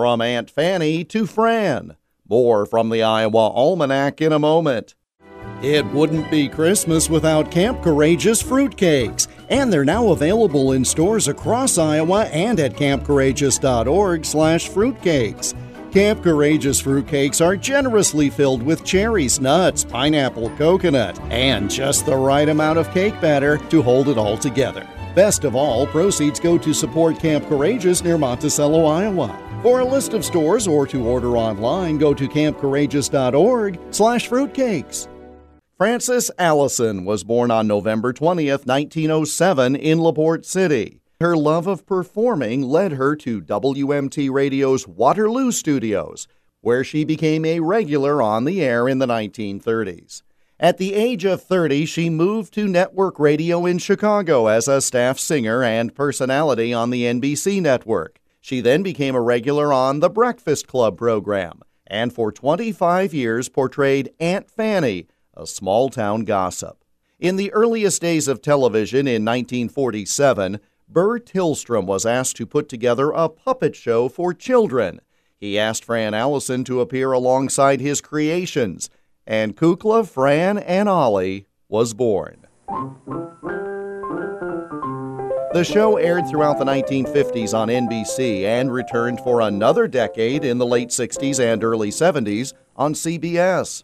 From Aunt Fanny to Fran. More from the Iowa Almanac in a moment. It wouldn't be Christmas without Camp Courageous fruitcakes, and they're now available in stores across Iowa and at campcourageous.org/fruitcakes. Camp Courageous fruitcakes are generously filled with cherries, nuts, pineapple, coconut, and just the right amount of cake batter to hold it all together. Best of all, proceeds go to support Camp Courageous near Monticello, Iowa. For a list of stores or to order online, go to campcourageous.org/fruitcakes. Frances Allison was born on November 20th, 1907 in LaPorte City. Her love of performing led her to WMT Radio's Waterloo studios, where she became a regular on the air in the 1930s. At the age of 30, she moved to network radio in Chicago as a staff singer and personality on the NBC network. She then became a regular on the Breakfast Club program and for 25 years portrayed Aunt Fanny, a small town gossip. In the earliest days of television in 1947, Burr Tillstrom was asked to put together a puppet show for children. He asked Fran Allison to appear alongside his creations, and Kukla, Fran, and Ollie was born. The show aired throughout the 1950s on NBC and returned for another decade in the late 60s and early 70s on CBS.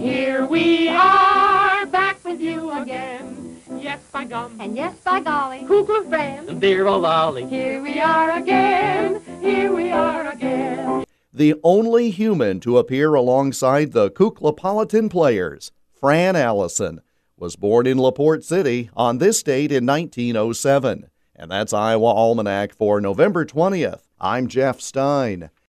Here we are, back with you again. Yes, by gum. And yes, by golly, Kukla Fran. Dear old Ollie. Here we are again. Here we are again. The only human to appear alongside the Kuklapolitan players, Fran Allison, was born in LaPorte City on this date in 1907. And that's Iowa Almanac for November 20th. I'm Jeff Stein.